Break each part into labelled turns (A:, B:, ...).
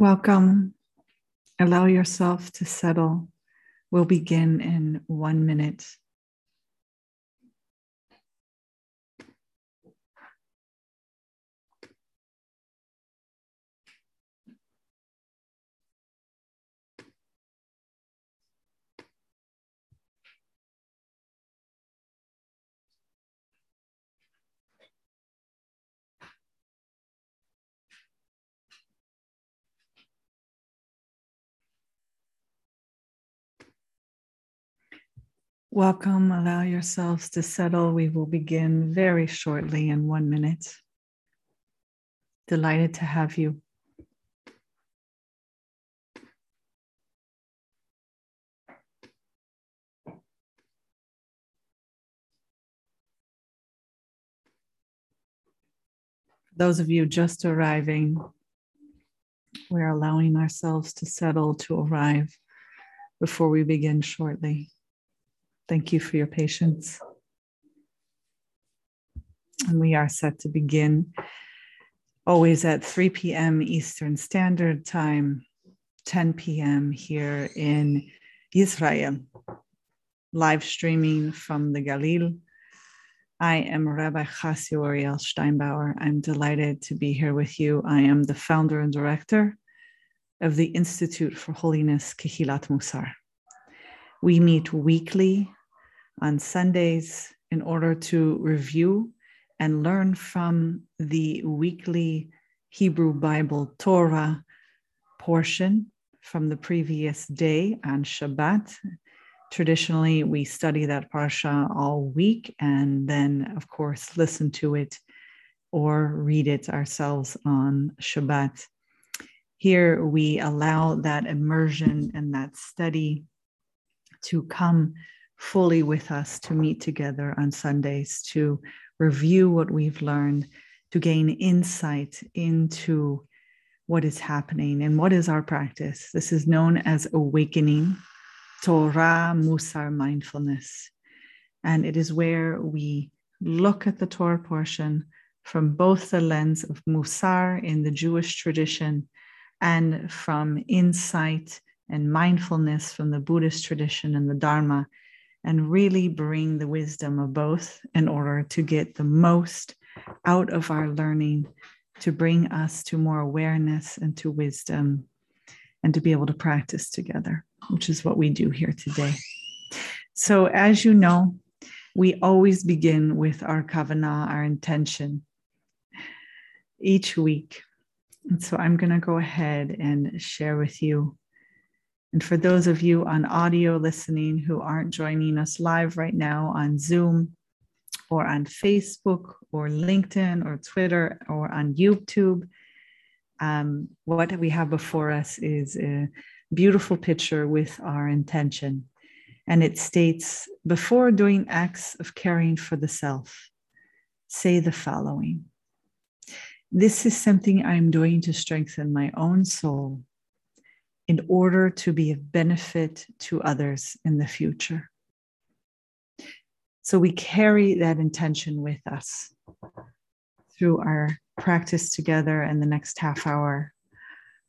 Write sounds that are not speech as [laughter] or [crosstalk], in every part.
A: Welcome. Allow yourself to settle. We'll begin in one minute. Welcome. Allow yourselves to settle. We will begin very shortly in one minute. Delighted to have you. those of you just arriving, we're allowing ourselves to settle to arrive before we begin shortly. Thank you for your patience. And we are set to begin always at 3 p.m. Eastern Standard Time, 10 p.m. here in Israel, live streaming from the Galil. I am Rabbi Chasio Ariel Steinbauer. I'm delighted to be here with you. I am the founder and director of the Institute for Holiness Kehilat Mussar. We meet weekly on Sundays in order to review and learn from the weekly Hebrew Bible Torah portion from the previous day on Shabbat. Traditionally, we study that parsha all week and then, of course, listen to it or read it ourselves on Shabbat. Here, we allow that immersion and that study to come fully with us to meet together on Sundays to review what we've learned, to gain insight into what is happening and what is our practice. This is known as awakening, Torah Mussar mindfulness. And it is where we look at the Torah portion from both the lens of Mussar in the Jewish tradition and from insight and mindfulness from the Buddhist tradition and the Dharma and really bring the wisdom of both in order to get the most out of our learning to bring us to more awareness and to wisdom and to be able to practice together, which is what we do here today. So, as you know, we always begin with our kavanah, our intention, each week. And so I'm going to go ahead and share with you and for those of you on audio listening who aren't joining us live right now on Zoom or on Facebook or LinkedIn or Twitter or on YouTube, um, what we have before us is a beautiful picture with our intention. And it states before doing acts of caring for the self, say the following This is something I'm doing to strengthen my own soul in order to be of benefit to others in the future. So we carry that intention with us through our practice together in the next half hour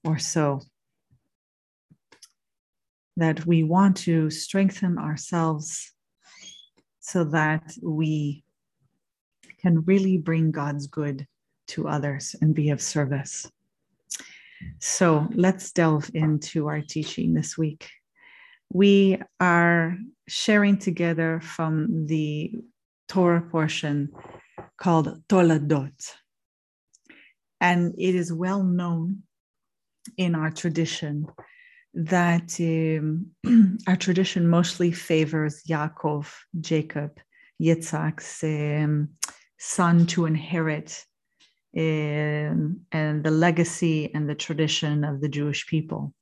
A: or so. That we want to strengthen ourselves so that we can really bring God's good to others and be of service. So let's delve into our teaching this week. We are sharing together from the Torah portion called Toledot. And it is well known in our tradition that um, [clears throat] our tradition mostly favors Yaakov, Jacob, Yitzhak's um, son to inherit and the legacy and the tradition of the Jewish people,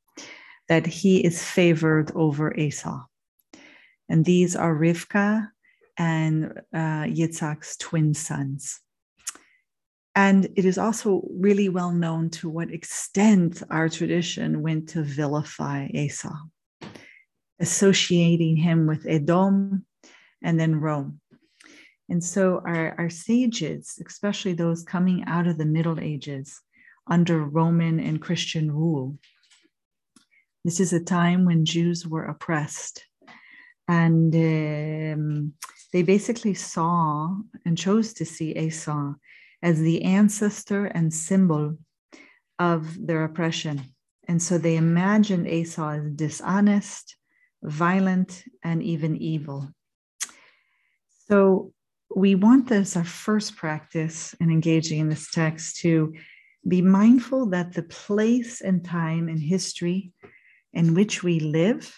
A: that he is favored over Esau. And these are Rivka and uh, Yitzhak's twin sons. And it is also really well known to what extent our tradition went to vilify Esau, associating him with Edom and then Rome. And so our, our sages, especially those coming out of the Middle Ages, under Roman and Christian rule. This is a time when Jews were oppressed. And um, they basically saw and chose to see Esau as the ancestor and symbol of their oppression. And so they imagined Esau as dishonest, violent, and even evil. So we want this, our first practice in engaging in this text, to be mindful that the place and time in history in which we live,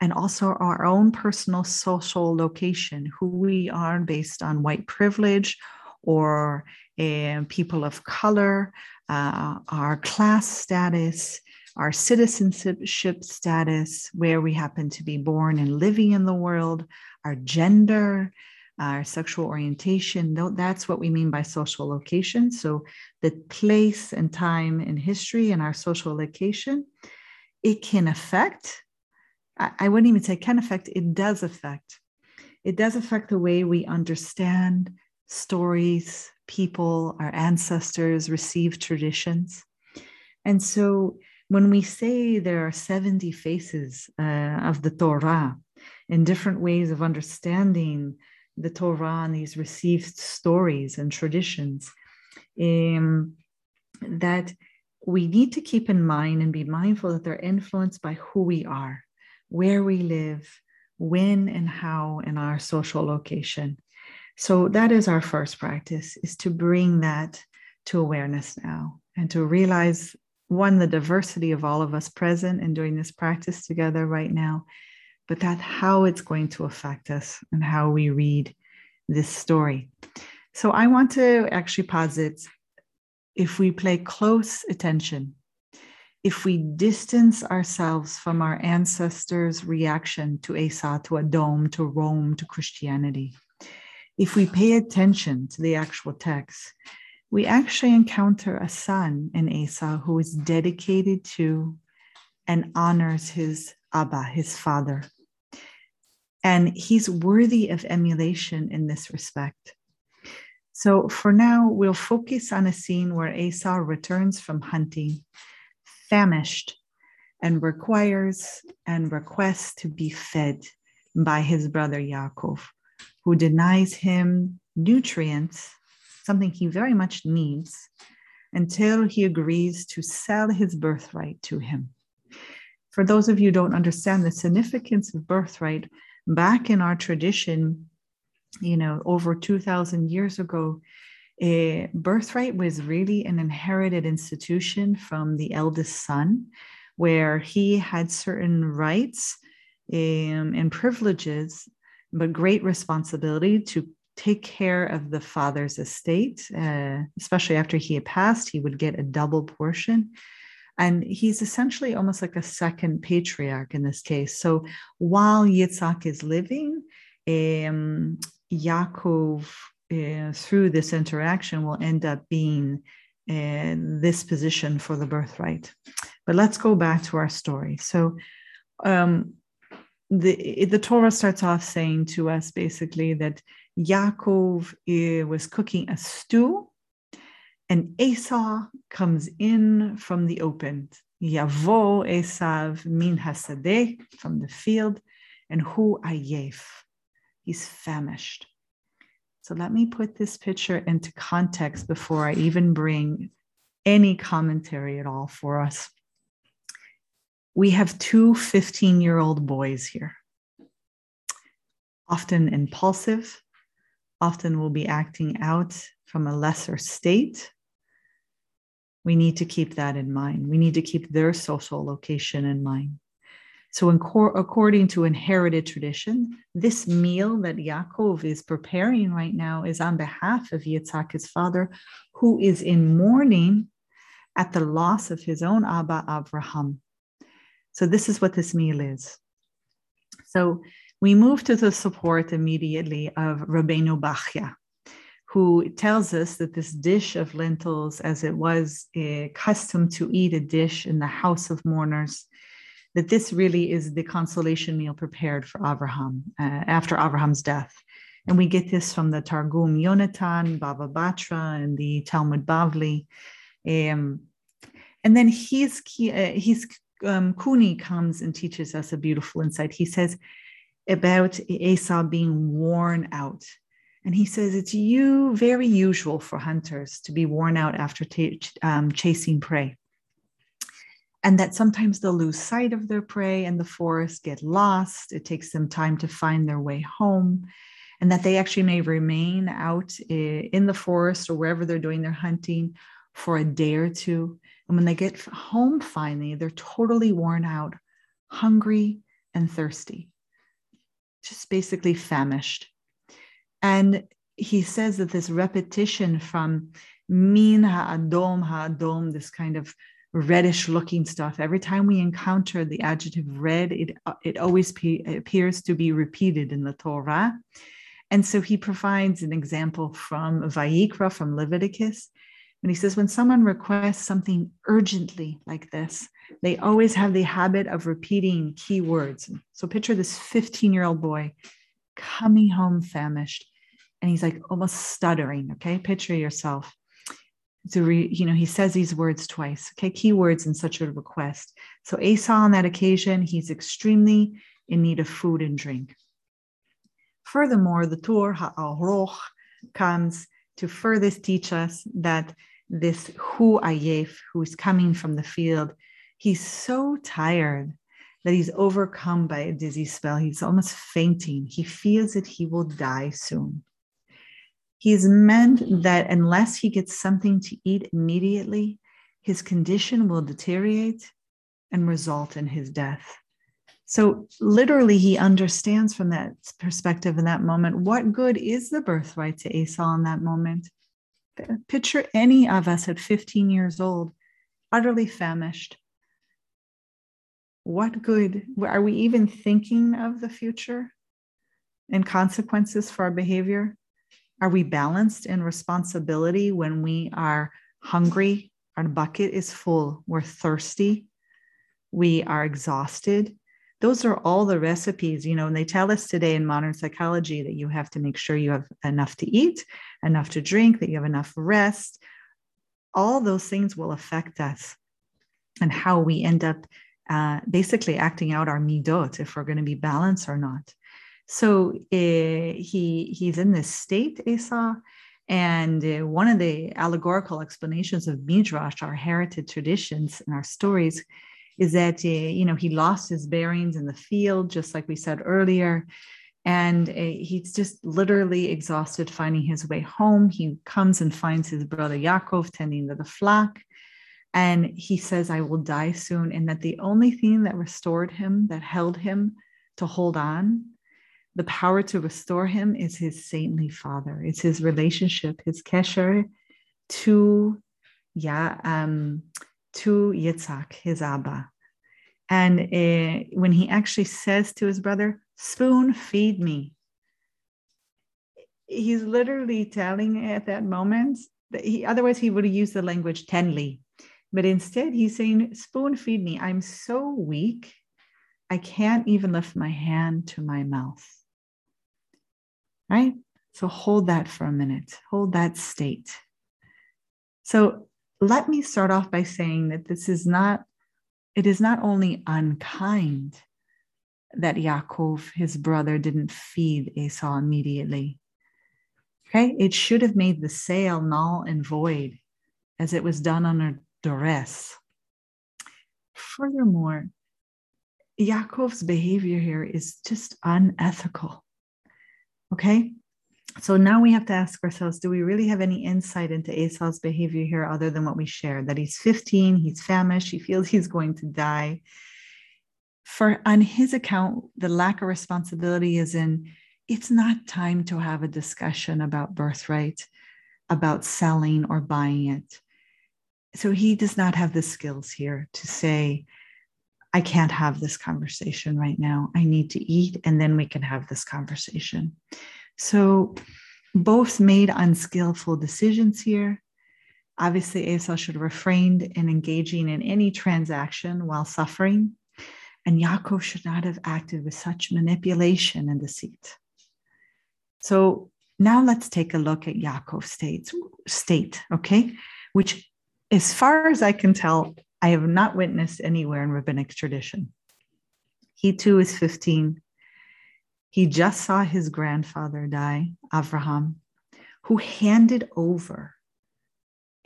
A: and also our own personal social location, who we are based on white privilege or uh, people of color, uh, our class status, our citizenship status, where we happen to be born and living in the world, our gender, our sexual orientation. That's what we mean by social location. So, the place and time in history and our social location, it can affect, I wouldn't even say can affect, it does affect. It does affect the way we understand stories, people, our ancestors, receive traditions. And so, when we say there are 70 faces uh, of the Torah and different ways of understanding the Torah and these received stories and traditions um, that we need to keep in mind and be mindful that they're influenced by who we are, where we live, when and how in our social location. So that is our first practice is to bring that to awareness now and to realize one the diversity of all of us present and doing this practice together right now but that how it's going to affect us and how we read this story. So I want to actually posit if we play close attention, if we distance ourselves from our ancestors' reaction to Esau, to Edom, to Rome, to Christianity, if we pay attention to the actual text, we actually encounter a son in Esau who is dedicated to and honors his Abba, his father. And he's worthy of emulation in this respect. So for now, we'll focus on a scene where Esau returns from hunting, famished, and requires and requests to be fed by his brother Yaakov, who denies him nutrients, something he very much needs, until he agrees to sell his birthright to him. For those of you who don't understand the significance of birthright, back in our tradition, you know, over 2,000 years ago, a birthright was really an inherited institution from the eldest son, where he had certain rights um, and privileges, but great responsibility to take care of the father's estate, uh, especially after he had passed, he would get a double portion. And he's essentially almost like a second patriarch in this case. So while Yitzhak is living, um, Yaakov, uh, through this interaction, will end up being uh, this position for the birthright. But let's go back to our story. So um, the, the Torah starts off saying to us basically that Yaakov uh, was cooking a stew and Esau comes in from the open. Yavo Esav min hasadeh from the field, and hu ayef. He's famished. So let me put this picture into context before I even bring any commentary at all for us. We have two 15 year old boys here, often impulsive, often will be acting out from a lesser state we need to keep that in mind. We need to keep their social location in mind. So, in cor- according to inherited tradition, this meal that Yaakov is preparing right now is on behalf of Yitzhak, his father, who is in mourning at the loss of his own Abba Abraham. So, this is what this meal is. So, we move to the support immediately of Rabbeinu Bachya who tells us that this dish of lentils, as it was a custom to eat a dish in the house of mourners, that this really is the consolation meal prepared for Abraham uh, after Abraham's death. And we get this from the Targum Yonatan, Bava Batra, and the Talmud Bavli. Um, and then his, uh, he's um, Kuni comes and teaches us a beautiful insight. He says about Esau being worn out. And he says it's you very usual for hunters to be worn out after t- um, chasing prey. And that sometimes they'll lose sight of their prey and the forest, get lost. It takes them time to find their way home. And that they actually may remain out in the forest or wherever they're doing their hunting for a day or two and when they get home finally, they're totally worn out, hungry, and thirsty, just basically famished. And he says that this repetition from min ha'adom ha'adom, this kind of reddish looking stuff, every time we encounter the adjective red, it, it always pe- appears to be repeated in the Torah. And so he provides an example from Vayikra, from Leviticus, and he says, when someone requests something urgently like this, they always have the habit of repeating key words. So picture this 15 year old boy coming home famished, and he's like almost stuttering. Okay, picture yourself. So, re, you know, he says these words twice. Okay, key words in such a request. So Esau on that occasion, he's extremely in need of food and drink. Furthermore, the Tur Ha'aroch comes to further teach us that this Hu Ayef, who is coming from the field, he's so tired that he's overcome by a dizzy spell. He's almost fainting. He feels that he will die soon. He's meant that unless he gets something to eat immediately, his condition will deteriorate and result in his death. So, literally, he understands from that perspective in that moment what good is the birthright to Esau in that moment? Picture any of us at 15 years old, utterly famished. What good? Are we even thinking of the future and consequences for our behavior? Are we balanced in responsibility when we are hungry? Our bucket is full. We're thirsty. We are exhausted those are all the recipes, you know, and they tell us today in modern psychology that you have to make sure you have enough to eat, enough to drink, that you have enough rest. All those things will affect us and how we end up uh, basically acting out our midot if we're going to be balanced or not. So uh, he he's in this state, Esau, and uh, one of the allegorical explanations of midrash, our heritage traditions and our stories, is that uh, you know he lost his bearings in the field just like we said earlier and he's just literally exhausted finding his way home he comes and finds his brother Yaakov tending to the flock and he says i will die soon and that the only thing that restored him that held him to hold on the power to restore him is his saintly father it's his relationship his kesher to yeah um to Yitzhak, his Abba. And uh, when he actually says to his brother, Spoon, feed me, he's literally telling at that moment that he, otherwise he would have used the language tenly. But instead, he's saying, Spoon, feed me. I'm so weak, I can't even lift my hand to my mouth. Right? So hold that for a minute, hold that state. So let me start off by saying that this is not, it is not only unkind that Yaakov, his brother, didn't feed Esau immediately. Okay, it should have made the sale null and void as it was done under duress. Furthermore, Yaakov's behavior here is just unethical. Okay, so now we have to ask ourselves do we really have any insight into Esau's behavior here other than what we shared? That he's 15, he's famished, he feels he's going to die. For on his account, the lack of responsibility is in it's not time to have a discussion about birthright, about selling or buying it. So he does not have the skills here to say, I can't have this conversation right now. I need to eat, and then we can have this conversation. So both made unskillful decisions here. Obviously, Esau should have refrained in engaging in any transaction while suffering, and Yaakov should not have acted with such manipulation and deceit. So now let's take a look at Yaakov's state, state, okay, which as far as I can tell, I have not witnessed anywhere in rabbinic tradition. He too is 15. He just saw his grandfather die, Avraham, who handed over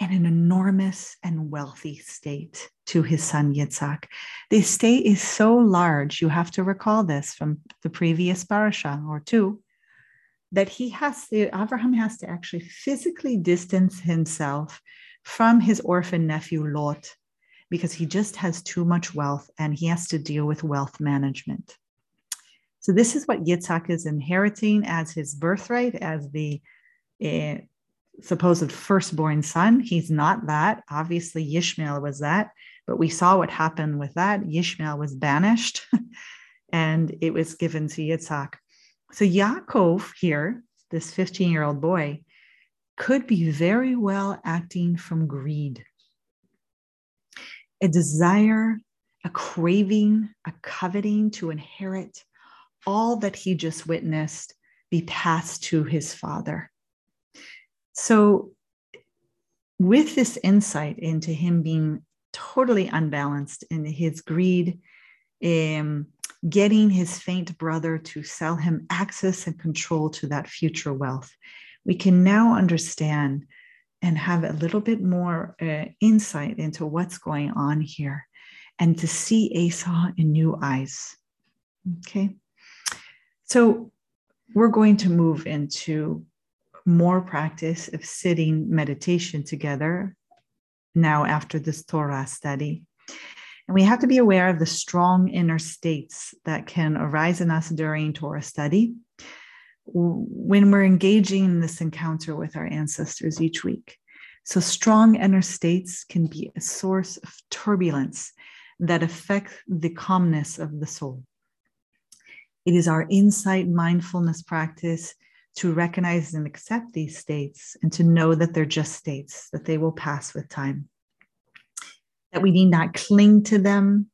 A: an enormous and wealthy state to his son Yitzhak. The estate is so large, you have to recall this from the previous parasha or two, that he has to, Abraham has to actually physically distance himself from his orphan nephew Lot because he just has too much wealth and he has to deal with wealth management. So, this is what Yitzhak is inheriting as his birthright, as the uh, supposed firstborn son. He's not that. Obviously, Ishmael was that, but we saw what happened with that. Ishmael was banished [laughs] and it was given to Yitzhak. So Yaakov here, this 15 year old boy, could be very well acting from greed, a desire, a craving, a coveting to inherit all that he just witnessed be passed to his father. So, with this insight into him being totally unbalanced in his greed, um, getting his faint brother to sell him access and control to that future wealth, we can now understand and have a little bit more uh, insight into what's going on here and to see Esau in new eyes. Okay. So we're going to move into more practice of sitting meditation together now after this Torah study. And we have to be aware of the strong inner states that can arise in us during Torah study when we're engaging in this encounter with our ancestors each week. So, strong inner states can be a source of turbulence that affect the calmness of the soul. It is our insight mindfulness practice to recognize and accept these states and to know that they're just states, that they will pass with time, that we need not cling to them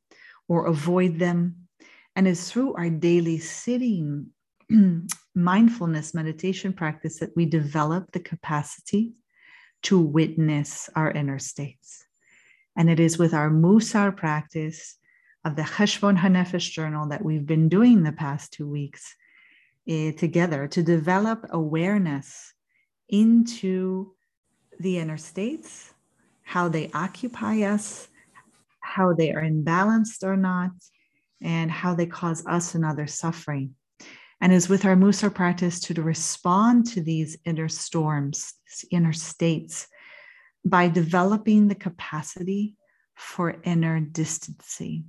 A: or avoid them. And it's through our daily sitting [clears throat] uh, mindfulness meditation practice that we develop the capacity to witness our inner states. And it is with our Mussar practice of the Cheshbon Hanefesh journal that we've been doing the past two weeks uh, together to develop awareness into the inner states, how they occupy us, how they are imbalanced or not, and how they cause us and others suffering. And is with our Mussar practice to, to respond to these inner storms, inner states, by developing the capacity for inner distancing.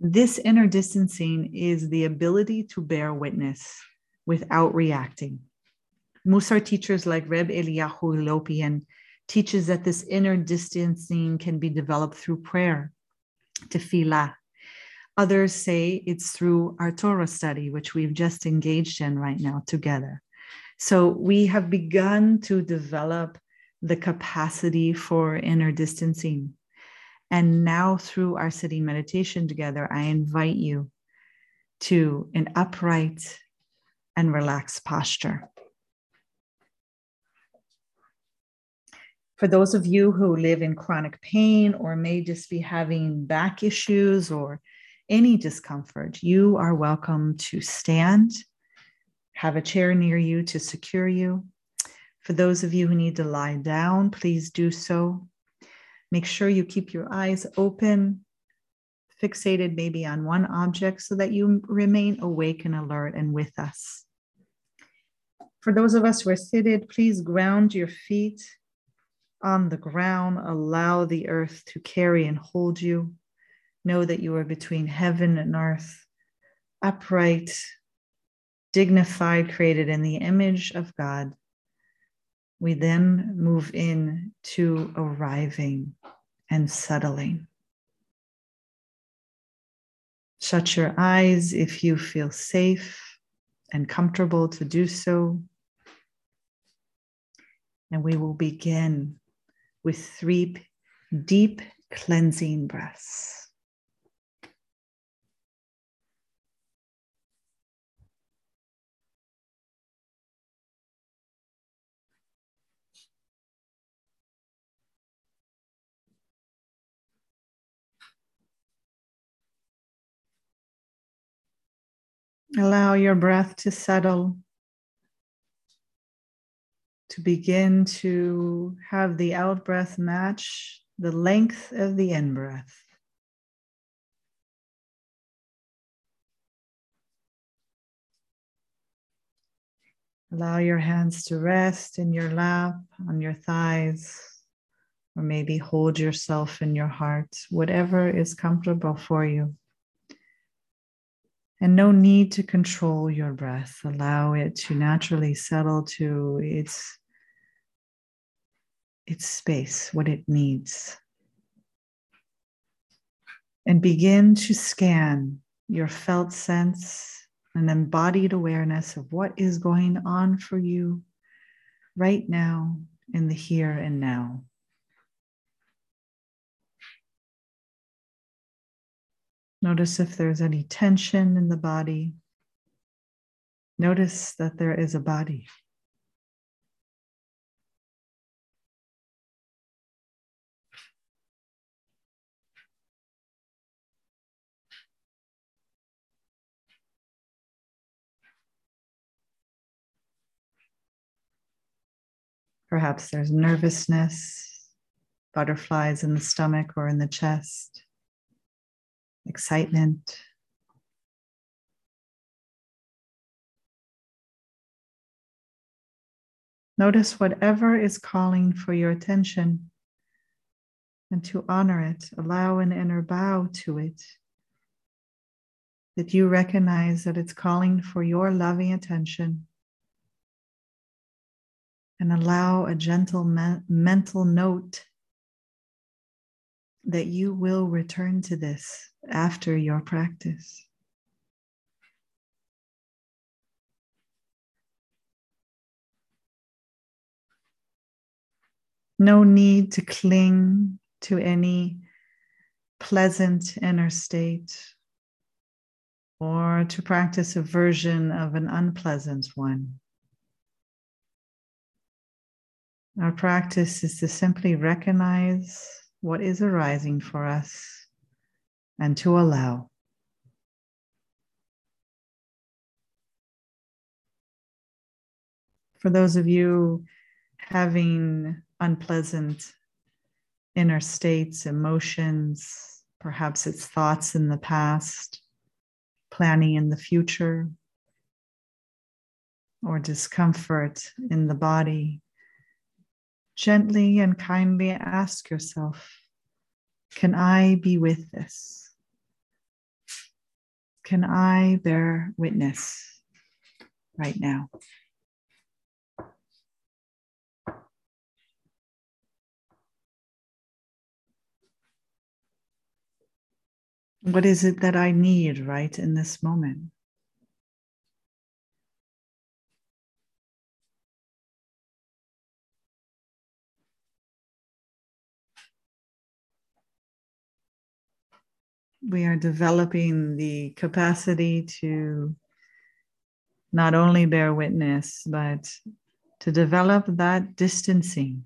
A: This inner distancing is the ability to bear witness without reacting. Mussar teachers like Reb Eliyahu Lopian teaches that this inner distancing can be developed through prayer, tefillah. Others say it's through our Torah study, which we've just engaged in right now together. So we have begun to develop the capacity for inner distancing. And now, through our sitting meditation together, I invite you to an upright and relaxed posture. For those of you who live in chronic pain or may just be having back issues or any discomfort, you are welcome to stand, have a chair near you to secure you. For those of you who need to lie down, please do so. Make sure you keep your eyes open, fixated maybe on one object so that you remain awake and alert and with us. For those of us who are seated, please ground your feet on the ground. Allow the earth to carry and hold you. Know that you are between heaven and earth, upright, dignified, created in the image of God we then move in to arriving and settling. Shut your eyes if you feel safe and comfortable to do so. And we will begin with three deep cleansing breaths. Allow your breath to settle, to begin to have the out breath match the length of the in breath. Allow your hands to rest in your lap, on your thighs, or maybe hold yourself in your heart, whatever is comfortable for you. And no need to control your breath. Allow it to naturally settle to its, its space, what it needs. And begin to scan your felt sense and embodied awareness of what is going on for you right now in the here and now. Notice if there's any tension in the body. Notice that there is a body. Perhaps there's nervousness, butterflies in the stomach or in the chest, excitement. Notice whatever is calling for your attention and to honor it, allow an inner bow to it. That you recognize that it's calling for your loving attention and allow a gentle me- mental note that you will return to this after your practice. No need to cling to any pleasant inner state or to practice a version of an unpleasant one. Our practice is to simply recognize what is arising for us and to allow. For those of you having unpleasant inner states, emotions, perhaps it's thoughts in the past, planning in the future, or discomfort in the body gently and kindly ask yourself Can I be with this? Can I bear witness right now? What is it that I need right in this moment? We are developing the capacity to not only bear witness, but to develop that distancing.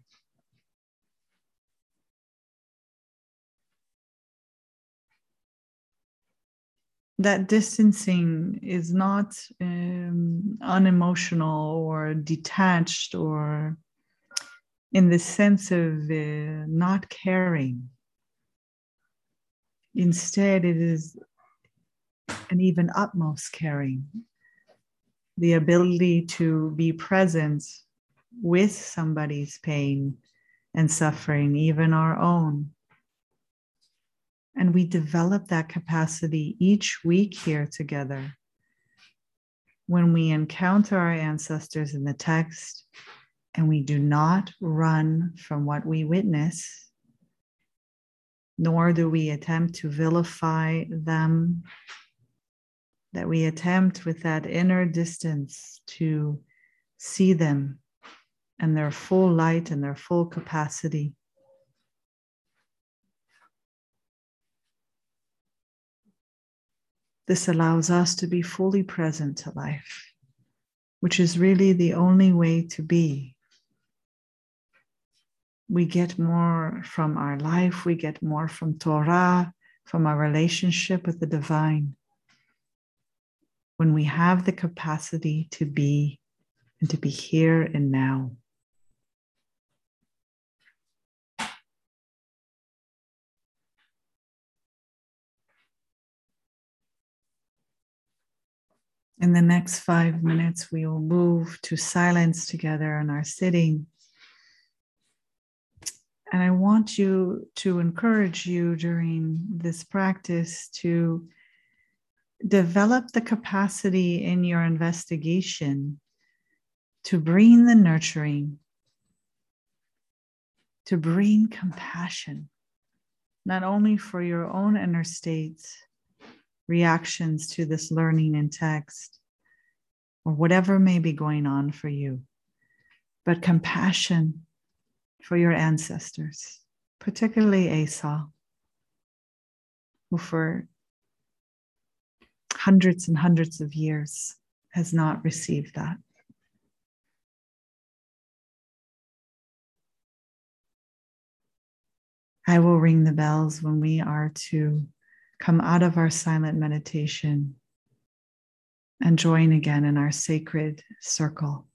A: That distancing is not um, unemotional or detached or in the sense of uh, not caring Instead, it is an even utmost caring, the ability to be present with somebody's pain and suffering, even our own. And we develop that capacity each week here together. When we encounter our ancestors in the text and we do not run from what we witness, nor do we attempt to vilify them, that we attempt with that inner distance to see them and their full light and their full capacity. This allows us to be fully present to life, which is really the only way to be we get more from our life, we get more from Torah, from our relationship with the divine. when we have the capacity to be and to be here and now. In the next five minutes, we will move to silence together in our sitting. And I want you to encourage you during this practice to develop the capacity in your investigation to bring the nurturing, to bring compassion, not only for your own inner states reactions to this learning in text or whatever may be going on for you, but compassion for your ancestors, particularly Esau, who for hundreds and hundreds of years has not received that. I will ring the bells when we are to come out of our silent meditation and join again in our sacred circle.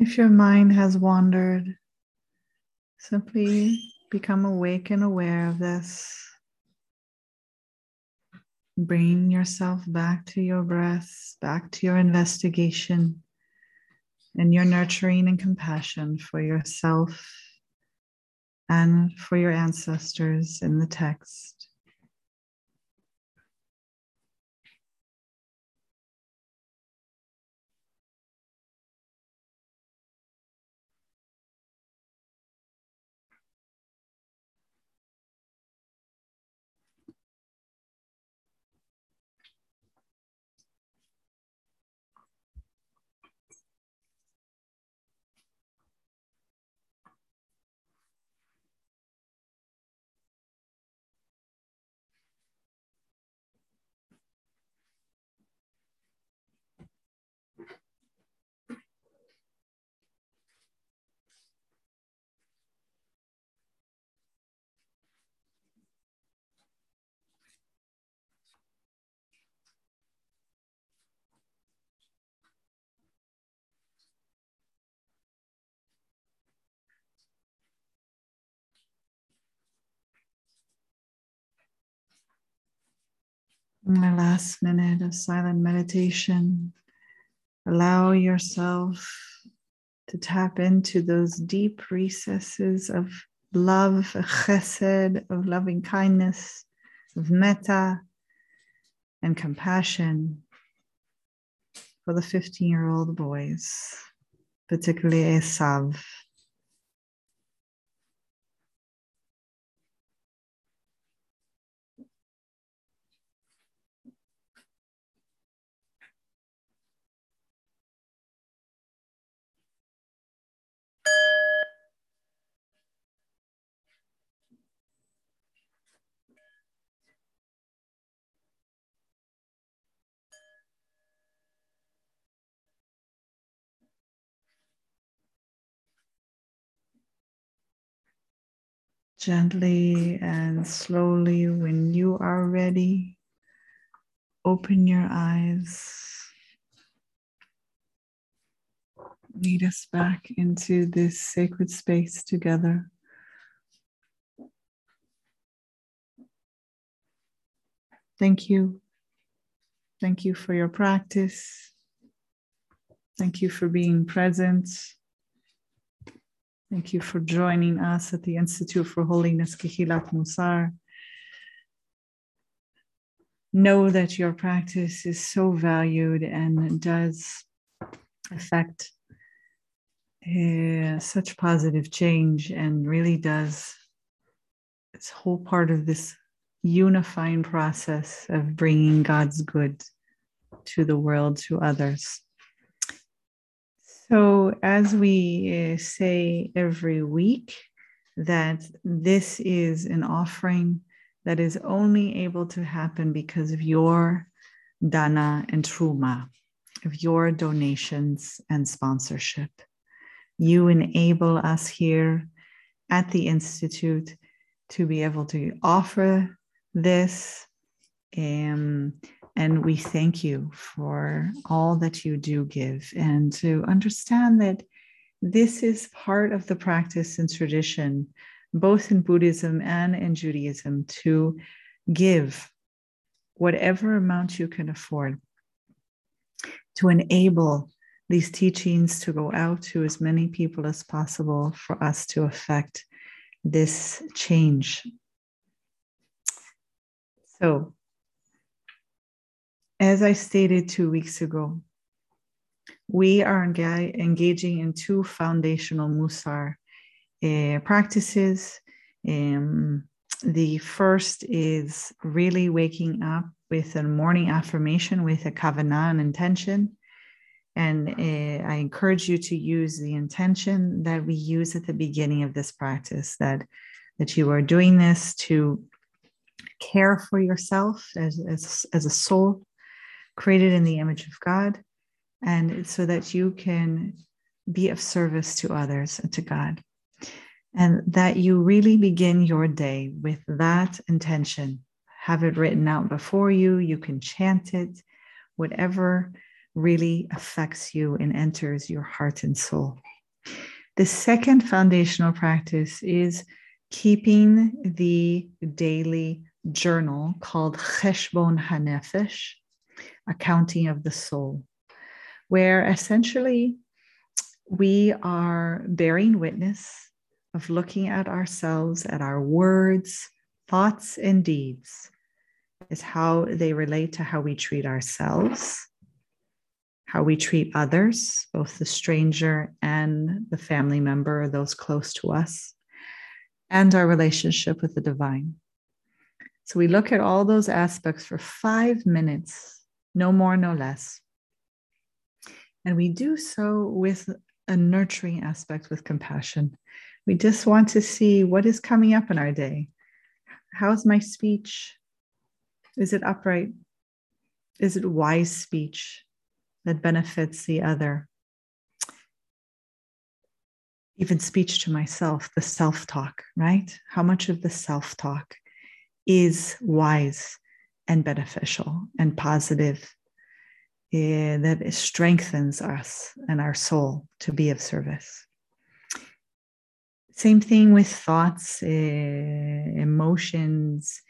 A: If your mind has wandered, simply become awake and aware of this. Bring yourself back to your breath, back to your investigation, and your nurturing and compassion for yourself and for your ancestors in the text. My last minute of silent meditation. Allow yourself to tap into those deep recesses of love, of chesed, of loving kindness, of metta, and compassion for the 15 year old boys, particularly Esav. Gently and slowly, when you are ready, open your eyes. Lead us back into this sacred space together. Thank you. Thank you for your practice. Thank you for being present. Thank you for joining us at the Institute for Holiness Kehilat Mussar. Know that your practice is so valued and does affect uh, such positive change and really does it's whole part of this unifying process of bringing God's good to the world, to others. So, as we uh, say every week, that this is an offering that is only able to happen because of your dana and truma, of your donations and sponsorship. You enable us here at the Institute to be able to offer this. Um, and we thank you for all that you do give and to understand that this is part of the practice and tradition, both in Buddhism and in Judaism, to give whatever amount you can afford to enable these teachings to go out to as many people as possible for us to affect this change. So, as I stated two weeks ago, we are engaging in two foundational Mussar uh, practices. Um, the first is really waking up with a morning affirmation with a kavanah, an intention. And uh, I encourage you to use the intention that we use at the beginning of this practice that, that you are doing this to care for yourself as, as, as a soul created in the image of God, and so that you can be of service to others and to God. And that you really begin your day with that intention. Have it written out before you. You can chant it, whatever really affects you and enters your heart and soul. The second foundational practice is keeping the daily journal called Cheshbon Hanefesh, accounting of the soul, where essentially we are bearing witness of looking at ourselves, at our words, thoughts, and deeds, is how they relate to how we treat ourselves, how we treat others, both the stranger and the family member or those close to us, and our relationship with the divine. So we look at all those aspects for five minutes no more, no less. And we do so with a nurturing aspect, with compassion. We just want to see what is coming up in our day. How's my speech? Is it upright? Is it wise speech that benefits the other? Even speech to myself, the self talk, right? How much of the self talk is wise and beneficial and positive uh, that strengthens us and our soul to be of service. Same thing with thoughts, uh, emotions,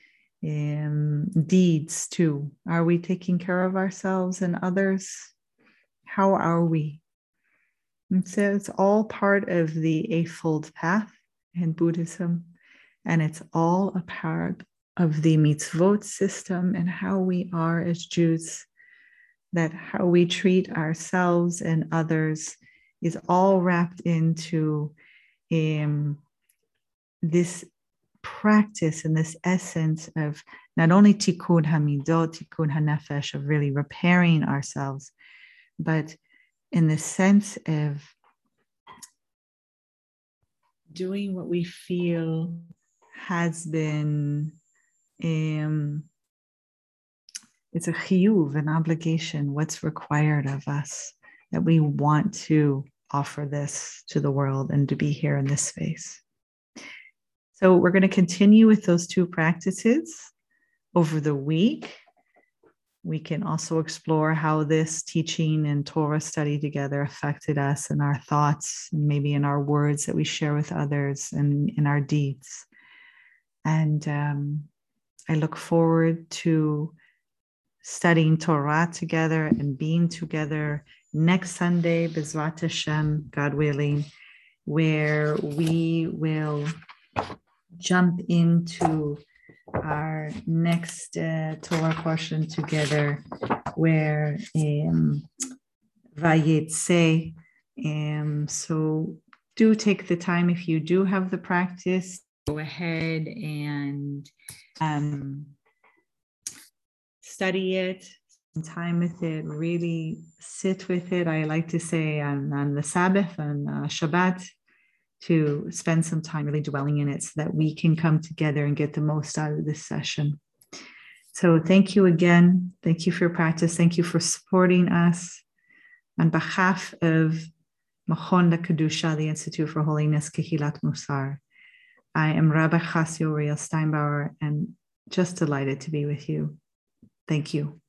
A: deeds too. Are we taking care of ourselves and others? How are we? And so it's all part of the Eightfold Path in Buddhism, and it's all a part of the mitzvot system and how we are as Jews. That how we treat ourselves and others is all wrapped into um, this practice and this essence of not only tikkun hamidot, tikkun hanefesh, of really repairing ourselves, but in the sense of doing what we feel has been it's a chiyuv, an obligation, what's required of us, that we want to offer this to the world and to be here in this space. So we're going to continue with those two practices over the week. We can also explore how this teaching and Torah study together affected us and our thoughts, and maybe in our words that we share with others and in our deeds. And um, I look forward to studying Torah together and being together next Sunday, Bezrat Hashem, God willing, where we will jump into our next uh, Torah portion together, where um, Vayetze. Um, so do take the time if you do have the practice. Go ahead and um, study it, time with it, really sit with it. I like to say on, on the Sabbath and uh, Shabbat, to spend some time really dwelling in it so that we can come together and get the most out of this session. So thank you again. Thank you for your practice. Thank you for supporting us. On behalf of Machon LeKedusha, the Institute for Holiness, Kehilat Mussar, I am Rabbi Chasio Riel Steinbauer and just delighted to be with you. Thank you.